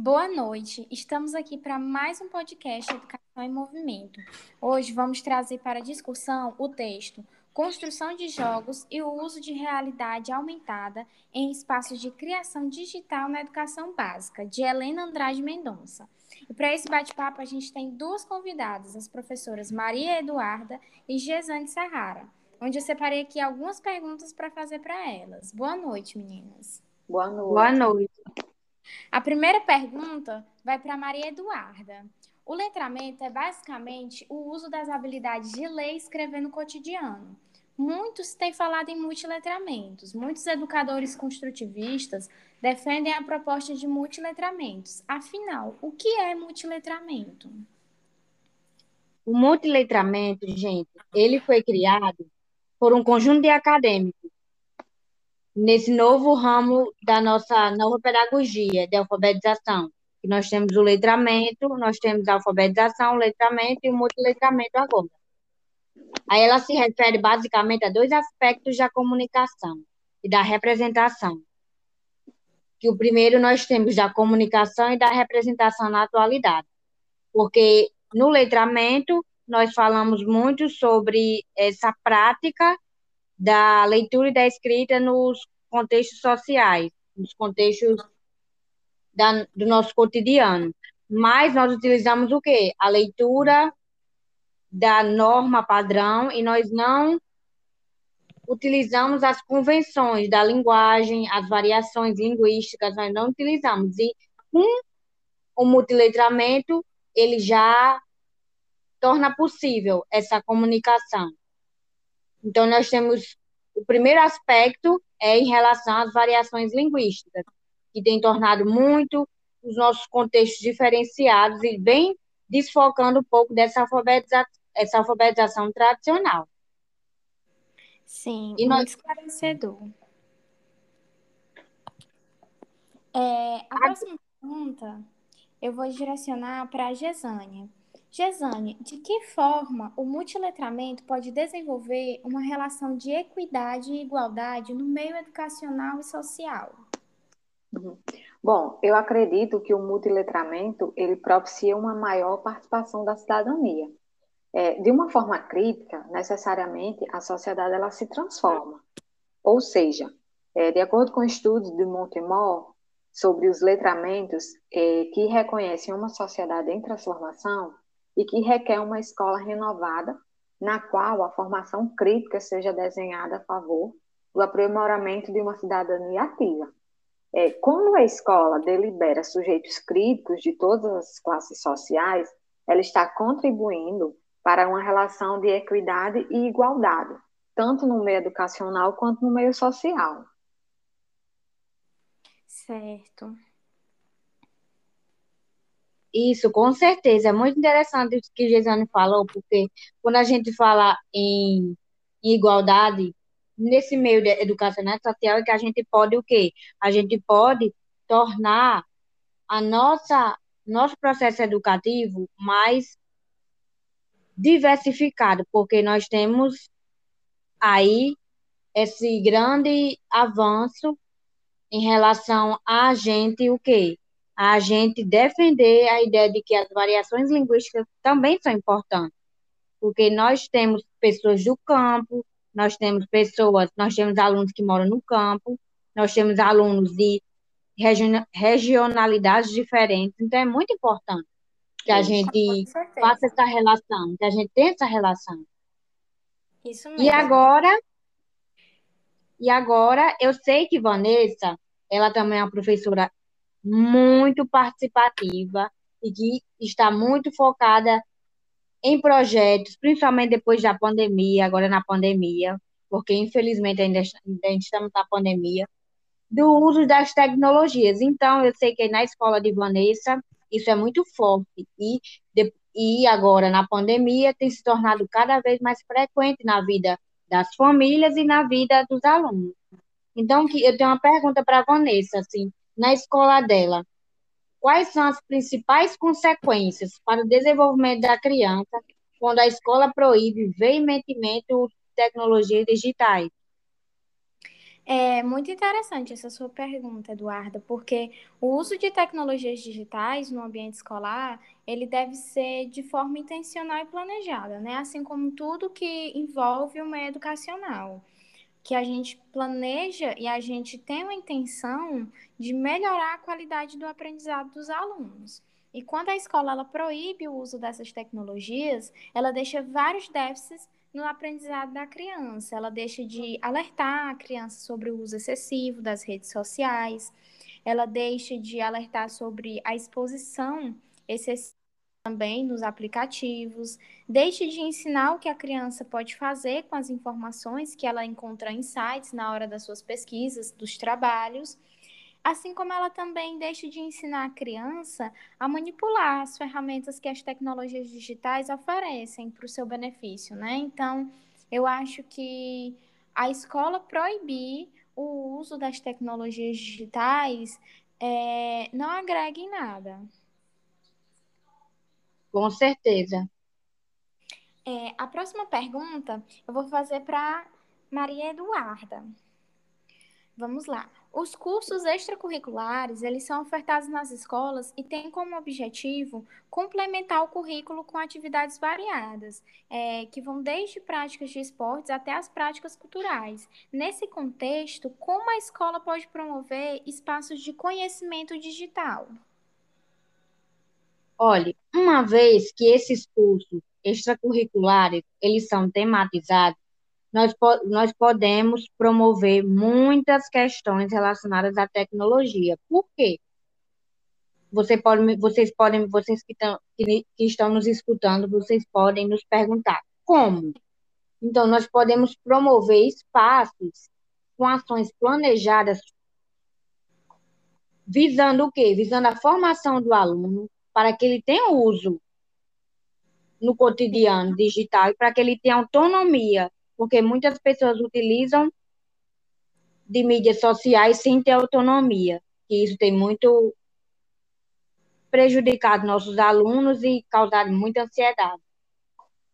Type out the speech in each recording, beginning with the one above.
Boa noite. Estamos aqui para mais um podcast Educação em Movimento. Hoje vamos trazer para discussão o texto Construção de Jogos e o uso de realidade aumentada em espaços de criação digital na educação básica, de Helena Andrade Mendonça. E para esse bate-papo a gente tem duas convidadas, as professoras Maria Eduarda e Gesane Sarrara, onde eu separei aqui algumas perguntas para fazer para elas. Boa noite, meninas. Boa noite. Boa noite. A primeira pergunta vai para Maria Eduarda. O letramento é basicamente o uso das habilidades de ler e escrever no cotidiano. Muitos têm falado em multiletramentos. Muitos educadores construtivistas defendem a proposta de multiletramentos. Afinal, o que é multiletramento? O multiletramento, gente, ele foi criado por um conjunto de acadêmicos nesse novo ramo da nossa nova pedagogia de alfabetização. Que nós temos o letramento, nós temos a alfabetização, o letramento e o multiletramento agora. Aí ela se refere basicamente a dois aspectos da comunicação e da representação. Que o primeiro nós temos da comunicação e da representação na atualidade. Porque no letramento nós falamos muito sobre essa prática da leitura e da escrita nos contextos sociais, nos contextos da, do nosso cotidiano. Mas nós utilizamos o quê? A leitura da norma padrão e nós não utilizamos as convenções da linguagem, as variações linguísticas, nós não utilizamos. E com o multiletramento, ele já torna possível essa comunicação. Então, nós temos o primeiro aspecto é em relação às variações linguísticas, que tem tornado muito os nossos contextos diferenciados e bem desfocando um pouco dessa alfabetização, essa alfabetização tradicional. Sim, e muito nós... esclarecedor. É, a próxima pergunta eu vou direcionar para a Gesânia. Gesane, de que forma o multiletramento pode desenvolver uma relação de equidade e igualdade no meio educacional e social? Uhum. Bom, eu acredito que o multiletramento ele propicia uma maior participação da cidadania. É, de uma forma crítica, necessariamente a sociedade ela se transforma. Ou seja, é, de acordo com estudos de Montemor sobre os letramentos é, que reconhecem uma sociedade em transformação, e que requer uma escola renovada, na qual a formação crítica seja desenhada a favor do aprimoramento de uma cidadania ativa. É, como a escola delibera sujeitos críticos de todas as classes sociais, ela está contribuindo para uma relação de equidade e igualdade, tanto no meio educacional quanto no meio social. Certo. Isso, com certeza. É muito interessante o que Gisane falou, porque quando a gente fala em, em igualdade, nesse meio de educacional social, é que a gente pode o quê? A gente pode tornar a nossa nosso processo educativo mais diversificado, porque nós temos aí esse grande avanço em relação a gente o quê? A gente defender a ideia de que as variações linguísticas também são importantes, porque nós temos pessoas do campo, nós temos pessoas, nós temos alunos que moram no campo, nós temos alunos de regionalidades diferentes, então é muito importante que a gente faça essa relação, que a gente tenha essa relação. Isso mesmo. E agora, e agora eu sei que Vanessa, ela também é uma professora muito participativa e que está muito focada em projetos, principalmente depois da pandemia, agora na pandemia, porque infelizmente ainda, estamos na pandemia, do uso das tecnologias. Então, eu sei que na escola de Vanessa isso é muito forte e, de, e agora na pandemia tem se tornado cada vez mais frequente na vida das famílias e na vida dos alunos. Então, eu tenho uma pergunta para Vanessa, assim, na escola dela. Quais são as principais consequências para o desenvolvimento da criança quando a escola proíbe veementemente o tecnologias digitais? É muito interessante essa sua pergunta, Eduarda, porque o uso de tecnologias digitais no ambiente escolar, ele deve ser de forma intencional e planejada, né? Assim como tudo que envolve o meio educacional que a gente planeja e a gente tem a intenção de melhorar a qualidade do aprendizado dos alunos. E quando a escola ela proíbe o uso dessas tecnologias, ela deixa vários déficits no aprendizado da criança. Ela deixa de alertar a criança sobre o uso excessivo das redes sociais, ela deixa de alertar sobre a exposição excessiva também nos aplicativos, deixe de ensinar o que a criança pode fazer com as informações que ela encontra em sites na hora das suas pesquisas, dos trabalhos, assim como ela também deixa de ensinar a criança a manipular as ferramentas que as tecnologias digitais oferecem para o seu benefício, né? Então, eu acho que a escola proibir o uso das tecnologias digitais é, não agrega em nada. Com certeza. É, a próxima pergunta eu vou fazer para Maria Eduarda. Vamos lá. Os cursos extracurriculares, eles são ofertados nas escolas e têm como objetivo complementar o currículo com atividades variadas, é, que vão desde práticas de esportes até as práticas culturais. Nesse contexto, como a escola pode promover espaços de conhecimento digital? Olhe, uma vez que esses cursos extracurriculares, eles são tematizados, nós, nós podemos promover muitas questões relacionadas à tecnologia. Por quê? Você pode, vocês podem, vocês que estão, que, que estão nos escutando, vocês podem nos perguntar como? Então, nós podemos promover espaços com ações planejadas visando o quê? Visando a formação do aluno, para que ele tenha uso no cotidiano digital e para que ele tenha autonomia, porque muitas pessoas utilizam de mídias sociais sem ter autonomia, e isso tem muito prejudicado nossos alunos e causado muita ansiedade.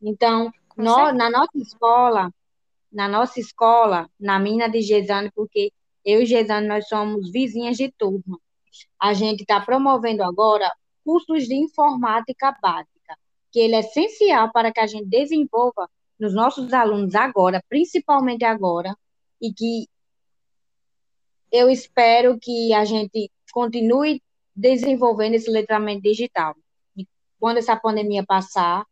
Então, nós, na nossa escola, na nossa escola, na mina de Gesane, porque eu e Gesane, nós somos vizinhas de turma. A gente está promovendo agora cursos de informática básica, que ele é essencial para que a gente desenvolva nos nossos alunos agora, principalmente agora, e que eu espero que a gente continue desenvolvendo esse letramento digital. E quando essa pandemia passar,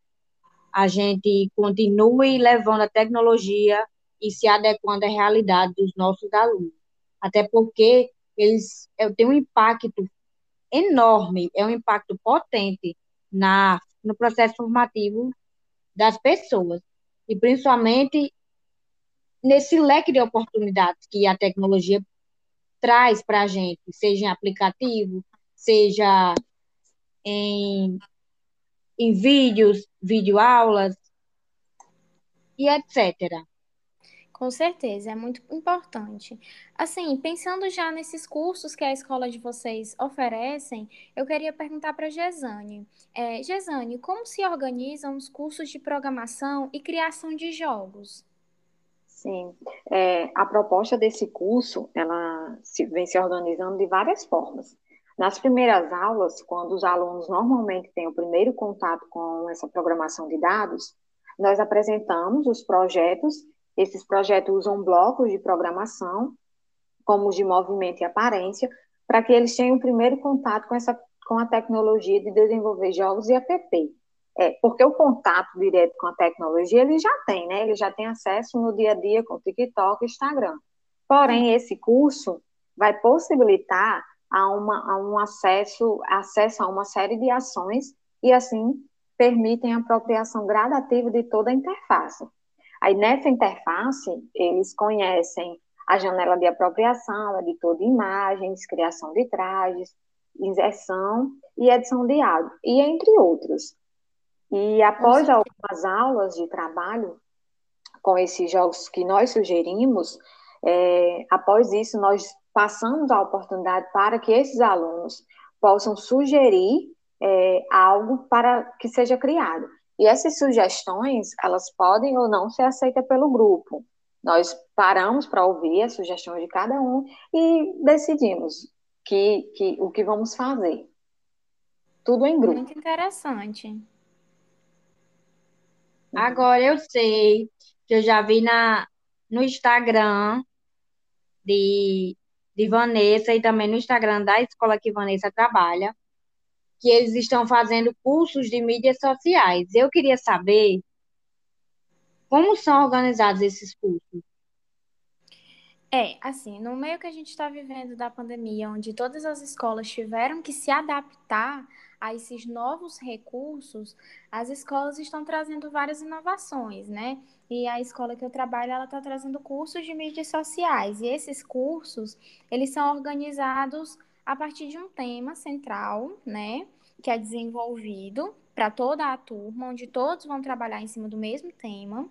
a gente continue levando a tecnologia e se adequando à realidade dos nossos alunos. Até porque eles têm um impacto enorme, é um impacto potente na, no processo formativo das pessoas. E principalmente nesse leque de oportunidades que a tecnologia traz para a gente, seja em aplicativo, seja em, em vídeos, videoaulas e etc. Com certeza, é muito importante. Assim, pensando já nesses cursos que a escola de vocês oferecem, eu queria perguntar para a Gesane. É, Gesane, como se organizam os cursos de programação e criação de jogos? Sim, é, a proposta desse curso, ela se, vem se organizando de várias formas. Nas primeiras aulas, quando os alunos normalmente têm o primeiro contato com essa programação de dados, nós apresentamos os projetos esses projetos usam blocos de programação, como os de movimento e aparência, para que eles tenham o primeiro contato com, essa, com a tecnologia de desenvolver jogos e app. É, porque o contato direto com a tecnologia ele já tem, né? Ele já tem acesso no dia a dia com TikTok e Instagram. Porém, esse curso vai possibilitar a, uma, a um acesso, acesso a uma série de ações e, assim, permitem a apropriação gradativa de toda a interface. Aí, nessa interface, eles conhecem a janela de apropriação, editor de imagens, criação de trajes, inserção e edição de áudio, e entre outros. E após algumas aulas de trabalho com esses jogos que nós sugerimos, é, após isso, nós passamos a oportunidade para que esses alunos possam sugerir é, algo para que seja criado. E essas sugestões, elas podem ou não ser aceitas pelo grupo. Nós paramos para ouvir as sugestões de cada um e decidimos que, que, o que vamos fazer. Tudo em grupo. Muito interessante. Uhum. Agora eu sei que eu já vi na, no Instagram de, de Vanessa e também no Instagram da escola que Vanessa trabalha, que eles estão fazendo cursos de mídias sociais. Eu queria saber como são organizados esses cursos? É, assim, no meio que a gente está vivendo da pandemia, onde todas as escolas tiveram que se adaptar a esses novos recursos, as escolas estão trazendo várias inovações, né? E a escola que eu trabalho, ela está trazendo cursos de mídias sociais. E esses cursos, eles são organizados a partir de um tema central, né? Que é desenvolvido para toda a turma, onde todos vão trabalhar em cima do mesmo tema.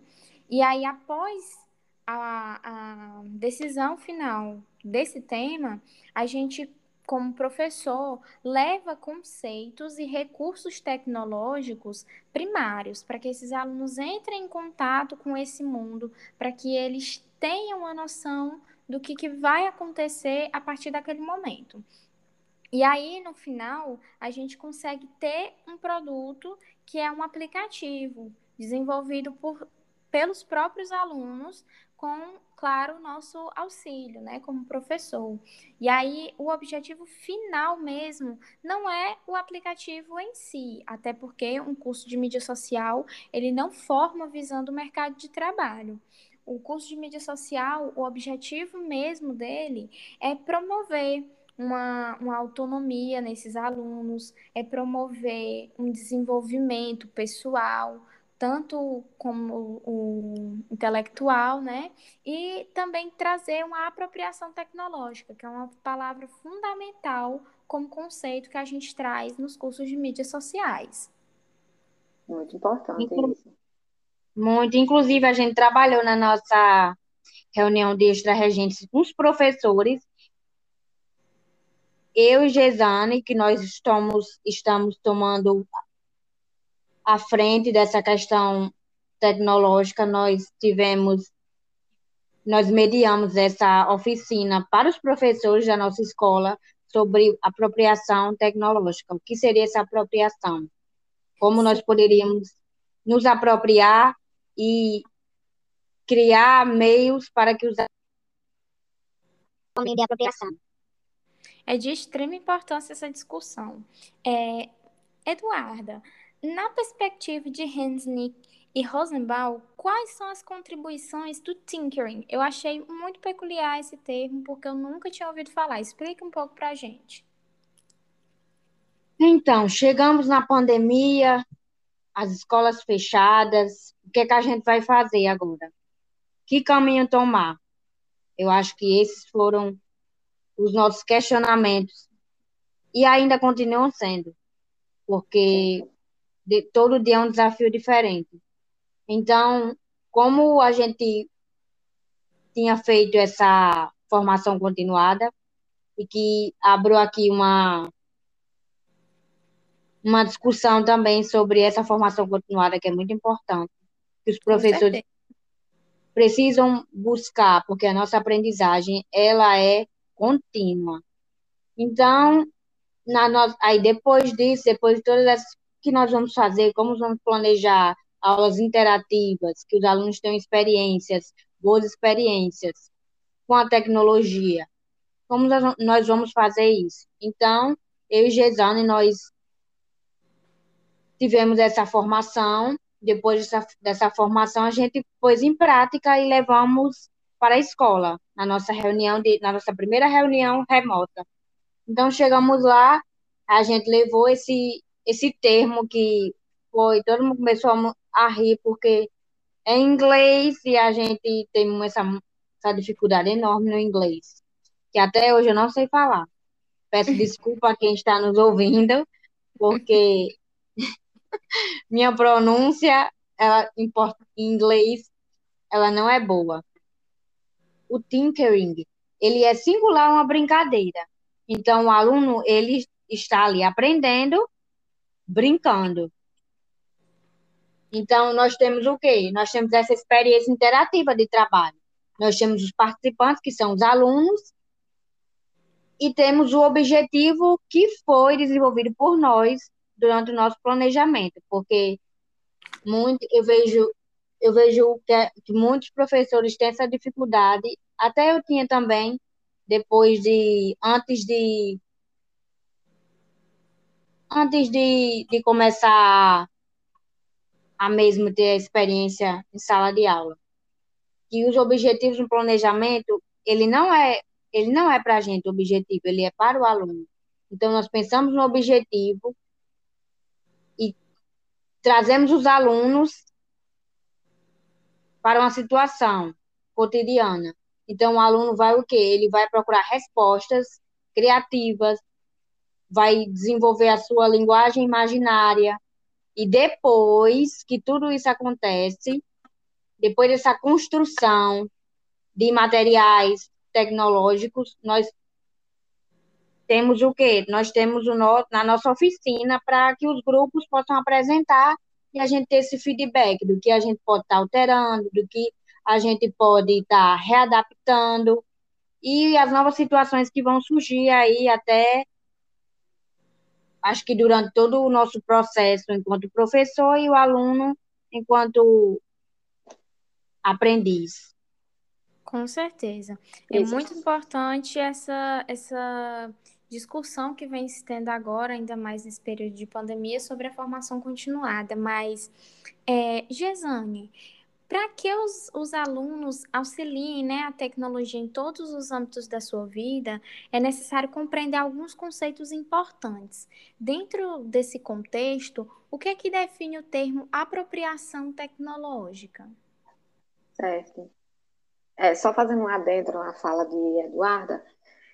E aí, após a, a decisão final desse tema, a gente, como professor, leva conceitos e recursos tecnológicos primários para que esses alunos entrem em contato com esse mundo, para que eles tenham uma noção do que, que vai acontecer a partir daquele momento. E aí, no final, a gente consegue ter um produto que é um aplicativo desenvolvido por pelos próprios alunos, com, claro, nosso auxílio, né, como professor. E aí, o objetivo final mesmo não é o aplicativo em si, até porque um curso de mídia social, ele não forma visando o mercado de trabalho. O curso de mídia social, o objetivo mesmo dele é promover uma, uma autonomia nesses alunos, é promover um desenvolvimento pessoal, tanto como o intelectual, né? E também trazer uma apropriação tecnológica, que é uma palavra fundamental como conceito que a gente traz nos cursos de mídias sociais. Muito importante Inclu isso. Muito. Inclusive, a gente trabalhou na nossa reunião de extra-regentes com os professores. Eu e Gesane, que nós estamos, estamos tomando à frente dessa questão tecnológica, nós tivemos, nós mediamos essa oficina para os professores da nossa escola sobre apropriação tecnológica. O que seria essa apropriação? Como nós poderíamos nos apropriar e criar meios para que os de apropriação. É de extrema importância essa discussão. É, Eduarda, na perspectiva de Hansnick e Rosenbaum, quais são as contribuições do tinkering? Eu achei muito peculiar esse termo, porque eu nunca tinha ouvido falar. Explique um pouco para a gente. Então, chegamos na pandemia, as escolas fechadas, o que, é que a gente vai fazer agora? Que caminho tomar? Eu acho que esses foram os nossos questionamentos. E ainda continuam sendo, porque de, todo dia é um desafio diferente. Então, como a gente tinha feito essa formação continuada e que abriu aqui uma uma discussão também sobre essa formação continuada que é muito importante, que os professores precisam buscar, porque a nossa aprendizagem ela é contínua. Então, na aí depois disso, depois de todas essas que nós vamos fazer, como vamos planejar aulas interativas, que os alunos tenham experiências, boas experiências com a tecnologia. Como nós vamos fazer isso? Então, eu e Gesane, nós tivemos essa formação, depois dessa, dessa formação, a gente pôs em prática e levamos para a escola, na nossa reunião, de, na nossa primeira reunião remota. Então, chegamos lá, a gente levou esse, esse termo que foi, todo mundo começou a, a rir, porque é inglês e a gente tem essa, essa dificuldade enorme no inglês, que até hoje eu não sei falar. Peço desculpa a quem está nos ouvindo, porque minha pronúncia ela, em, inglês ela não é boa. O tinkering, ele é singular uma brincadeira. Então, o aluno, ele está ali aprendendo brincando. Então, nós temos o quê? Nós temos essa experiência interativa de trabalho. Nós temos os participantes, que são os alunos, e temos o objetivo que foi desenvolvido por nós durante o nosso planejamento, porque muito eu vejo eu vejo que, que muitos professores têm essa dificuldade, até eu tinha também depois de antes de antes de, de começar a mesmo ter a experiência em sala de aula. Que os objetivos no planejamento, ele não é, ele não é para a gente o objetivo, ele é para o aluno. Então, nós pensamos no objetivo trazemos os alunos para uma situação cotidiana. Então, o aluno vai o quê? Ele vai procurar respostas criativas, vai desenvolver a sua linguagem imaginária. E depois que tudo isso acontece, depois dessa construção de materiais tecnológicos, nós temos o quê? Nós temos o no, na nossa oficina para que os grupos possam apresentar e a gente ter esse feedback do que a gente pode estar tá alterando, do que a gente pode estar tá readaptando e as novas situações que vão surgir aí até acho que durante todo o nosso processo enquanto professor e o aluno enquanto aprendiz. Com certeza. É Isso. muito importante essa, essa discussão que vem se tendo agora, ainda mais nesse período de pandemia, sobre a formação continuada. Mas, é, Gesane, para que os, os alunos auxiliem né, a tecnologia em todos os âmbitos da sua vida, é necessário compreender alguns conceitos importantes. Dentro desse contexto, o que é que define o termo apropriação tecnológica? Certo. É, só fazendo um adentro na fala de Eduarda,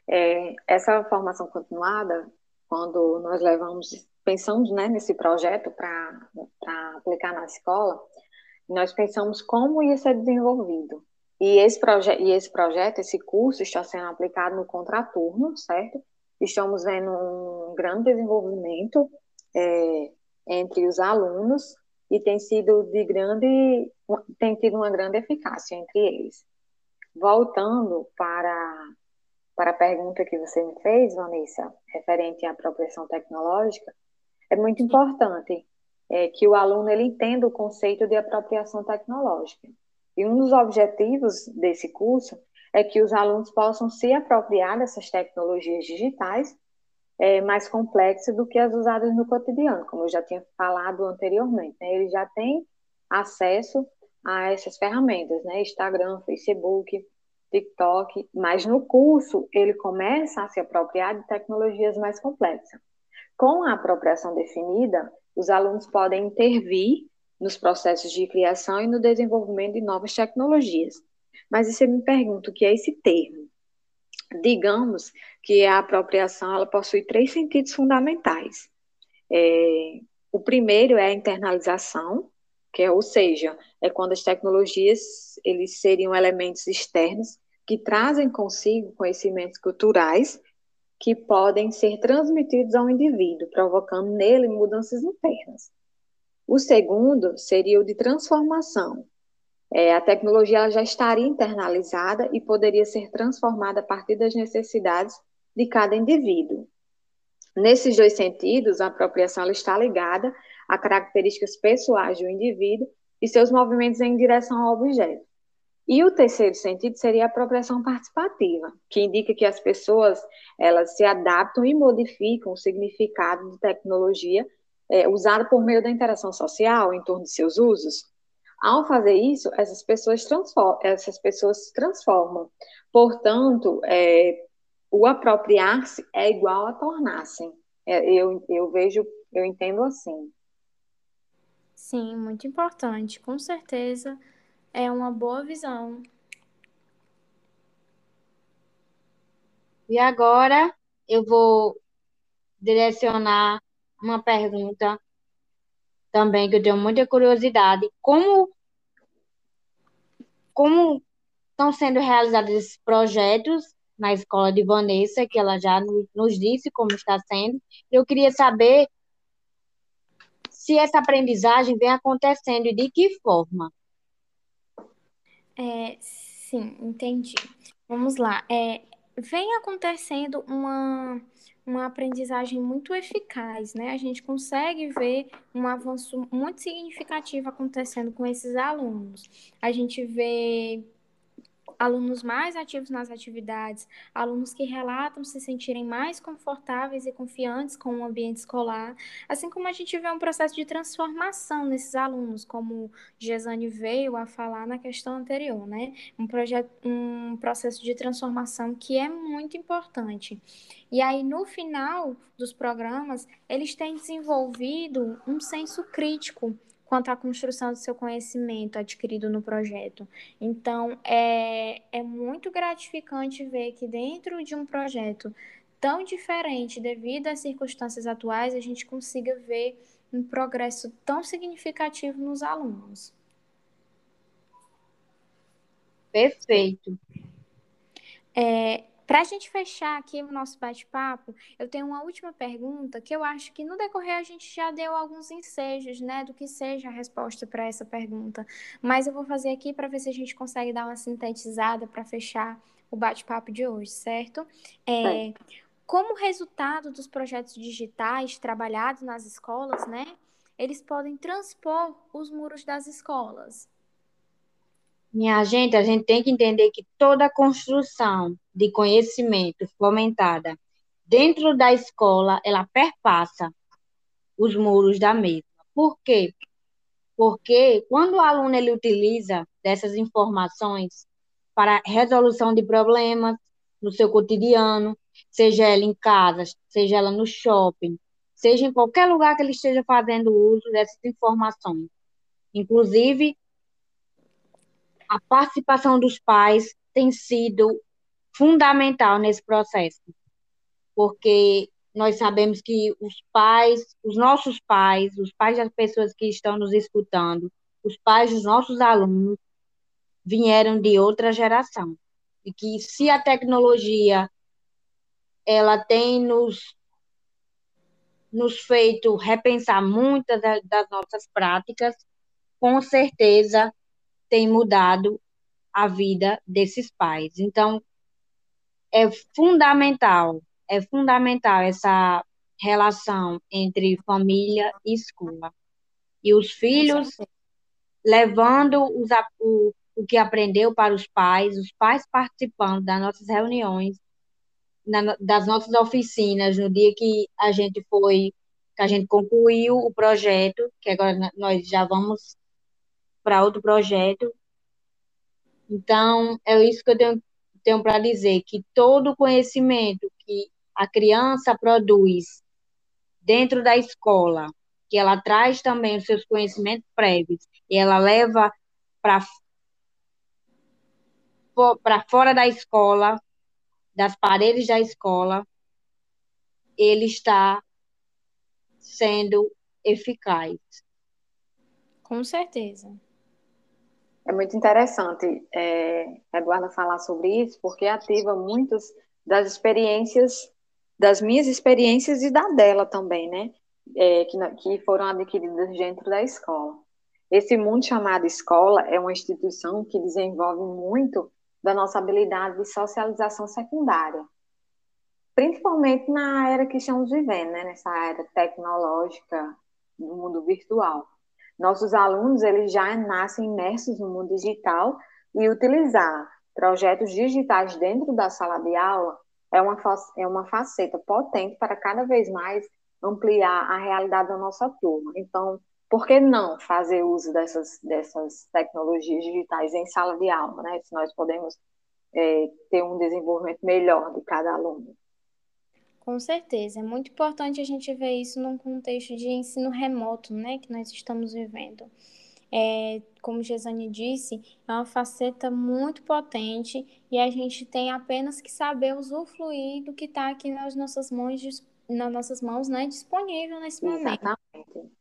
é, essa formação continuada, quando nós levamos, pensamos né, nesse projeto para aplicar na escola, nós pensamos como ia ser desenvolvido. E esse, e esse projeto, esse curso está sendo aplicado no contraturno, certo? Estamos vendo um grande desenvolvimento é, entre os alunos e tem sido de grande, tem tido uma grande eficácia entre eles. Voltando para, para a pergunta que você me fez, Vanessa, referente à apropriação tecnológica, é muito importante é, que o aluno ele entenda o conceito de apropriação tecnológica. E um dos objetivos desse curso é que os alunos possam se apropriar dessas tecnologias digitais é, mais complexas do que as usadas no cotidiano, como eu já tinha falado anteriormente. Né? Eles já têm acesso a essas ferramentas, né? Instagram, Facebook, TikTok, mas no curso ele começa a se apropriar de tecnologias mais complexas. Com a apropriação definida, os alunos podem intervir nos processos de criação e no desenvolvimento de novas tecnologias. Mas você me pergunta o que é esse termo. Digamos que a apropriação ela possui três sentidos fundamentais. É, o primeiro é a internalização, que é, ou seja, é quando as tecnologias eles seriam elementos externos que trazem consigo conhecimentos culturais que podem ser transmitidos ao indivíduo, provocando nele mudanças internas. O segundo seria o de transformação. É, a tecnologia já estaria internalizada e poderia ser transformada a partir das necessidades de cada indivíduo. Nesses dois sentidos, a apropriação está ligada a características pessoais do indivíduo e seus movimentos em direção ao objeto. E o terceiro sentido seria a apropriação participativa, que indica que as pessoas elas se adaptam e modificam o significado de tecnologia é, usada por meio da interação social em torno de seus usos. Ao fazer isso, essas pessoas, transformam, essas pessoas se transformam. Portanto, é, o apropriar-se é igual a tornar-se. É, eu, eu vejo, eu entendo assim. Sim, muito importante, com certeza é uma boa visão. E agora eu vou direcionar uma pergunta também que eu tenho muita curiosidade. Como, como estão sendo realizados esses projetos na escola de Vanessa, que ela já nos disse como está sendo. Eu queria saber se essa aprendizagem vem acontecendo e de que forma. É, Sim, entendi. Vamos lá. É, vem acontecendo uma, uma aprendizagem muito eficaz, né? A gente consegue ver um avanço muito significativo acontecendo com esses alunos. A gente vê alunos mais ativos nas atividades, alunos que relatam se sentirem mais confortáveis e confiantes com o ambiente escolar, assim como a gente vê um processo de transformação nesses alunos, como Gesane veio a falar na questão anterior, né? Um, projeto, um processo de transformação que é muito importante. E aí, no final dos programas, eles têm desenvolvido um senso crítico quanto à construção do seu conhecimento adquirido no projeto. Então, é, é muito gratificante ver que dentro de um projeto tão diferente, devido às circunstâncias atuais, a gente consiga ver um progresso tão significativo nos alunos. Perfeito. É, para a gente fechar aqui o nosso bate-papo, eu tenho uma última pergunta que eu acho que no decorrer a gente já deu alguns ensejos, né, do que seja a resposta para essa pergunta. Mas eu vou fazer aqui para ver se a gente consegue dar uma sintetizada para fechar o bate-papo de hoje, certo? É, como resultado dos projetos digitais trabalhados nas escolas, né, eles podem transpor os muros das escolas. Minha gente, a gente tem que entender que toda construção de conhecimento fomentada dentro da escola, ela perpassa os muros da mesma. Por quê? Porque quando o aluno ele utiliza dessas informações para resolução de problemas no seu cotidiano, seja ela em casa, seja ela no shopping, seja em qualquer lugar que ele esteja fazendo uso dessas informações. Inclusive, a participação dos pais tem sido fundamental nesse processo, porque nós sabemos que os pais, os nossos pais, os pais das pessoas que estão nos escutando, os pais dos nossos alunos vieram de outra geração. E que se a tecnologia ela tem nos nos feito repensar muitas das nossas práticas, com certeza tem mudado a vida desses pais. Então, é fundamental, é fundamental essa relação entre família e escola. E os filhos levando os, o, o que aprendeu para os pais, os pais participando das nossas reuniões, na, das nossas oficinas, no dia que a gente foi, que a gente concluiu o projeto, que agora nós já vamos para outro projeto. Então, é isso que eu tenho, tenho para dizer, que todo o conhecimento que a criança produz dentro da escola, que ela traz também os seus conhecimentos prévios, e ela leva para para fora da escola, das paredes da escola, ele está sendo eficaz. Com certeza. É muito interessante, é, Eduarda, falar sobre isso, porque ativa muitas das experiências, das minhas experiências e da dela também, né? É, que, que foram adquiridas dentro da escola. Esse mundo chamado escola é uma instituição que desenvolve muito da nossa habilidade de socialização secundária, principalmente na era que estamos vivendo, né? nessa era tecnológica do mundo virtual. Nossos alunos eles já nascem imersos no mundo digital e utilizar projetos digitais dentro da sala de aula é uma, é uma faceta potente para cada vez mais ampliar a realidade da nossa turma. Então, por que não fazer uso dessas, dessas tecnologias digitais em sala de aula, né? Se nós podemos é, ter um desenvolvimento melhor de cada aluno. Com certeza, é muito importante a gente ver isso num contexto de ensino remoto, né, que nós estamos vivendo. É, como Gesane disse, é uma faceta muito potente e a gente tem apenas que saber usufruir do que está aqui nas nossas mãos, nas nossas mãos, né, disponível nesse momento. Exatamente.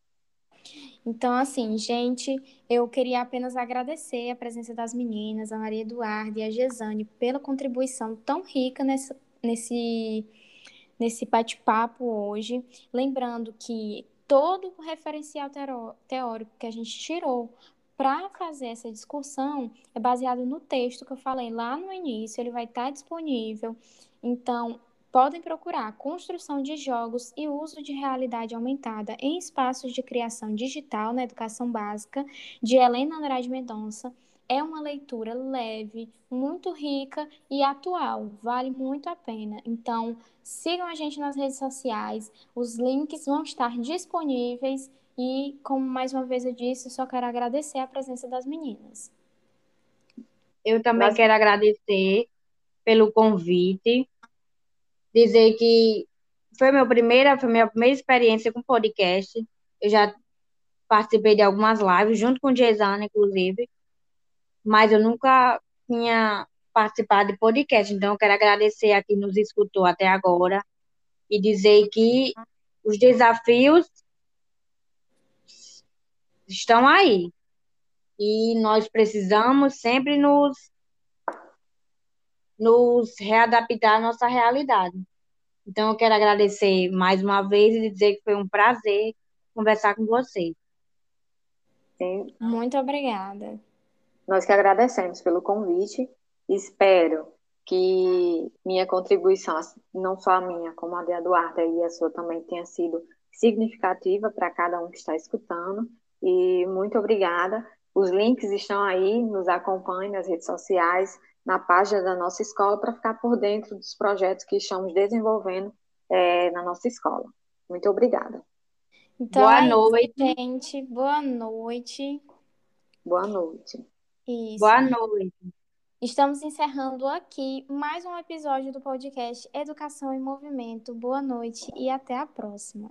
Então, assim, gente, eu queria apenas agradecer a presença das meninas, a Maria Eduarda e a Gesane, pela contribuição tão rica nesse, nesse nesse bate-papo hoje. Lembrando que todo o referencial teórico que a gente tirou para fazer essa discussão é baseado no texto que eu falei lá no início, ele vai estar disponível. Então, podem procurar construção de jogos e uso de realidade aumentada em espaços de criação digital na educação básica, de Helena Andrade Mendonça. É uma leitura leve, muito rica e atual, vale muito a pena. Então, sigam a gente nas redes sociais, os links vão estar disponíveis e, como mais uma vez eu disse, só quero agradecer a presença das meninas. Eu também Mas... quero agradecer pelo convite, dizer que foi minha primeira, foi minha primeira experiência com podcast. Eu já participei de algumas lives junto com o Gesana, inclusive, mas eu nunca tinha participado de podcast. Então, eu quero agradecer a quem nos escutou até agora e dizer que os desafios estão aí. E nós precisamos sempre nos, nos readaptar à nossa realidade. Então, eu quero agradecer mais uma vez e dizer que foi um prazer conversar com vocês. Sim. Muito obrigada. Nós que agradecemos pelo convite. Espero que minha contribuição, não só a minha, como a de Eduarda e a sua também, tenha sido significativa para cada um que está escutando e muito obrigada. Os links estão aí, nos acompanhe nas redes sociais, na página da nossa escola, para ficar por dentro dos projetos que estamos desenvolvendo é, na nossa escola. Muito obrigada. Então, Boa é noite, gente. Boa noite. Boa noite. Isso. Boa noite. Estamos encerrando aqui mais um episódio do podcast Educação em Movimento. Boa noite e até a próxima.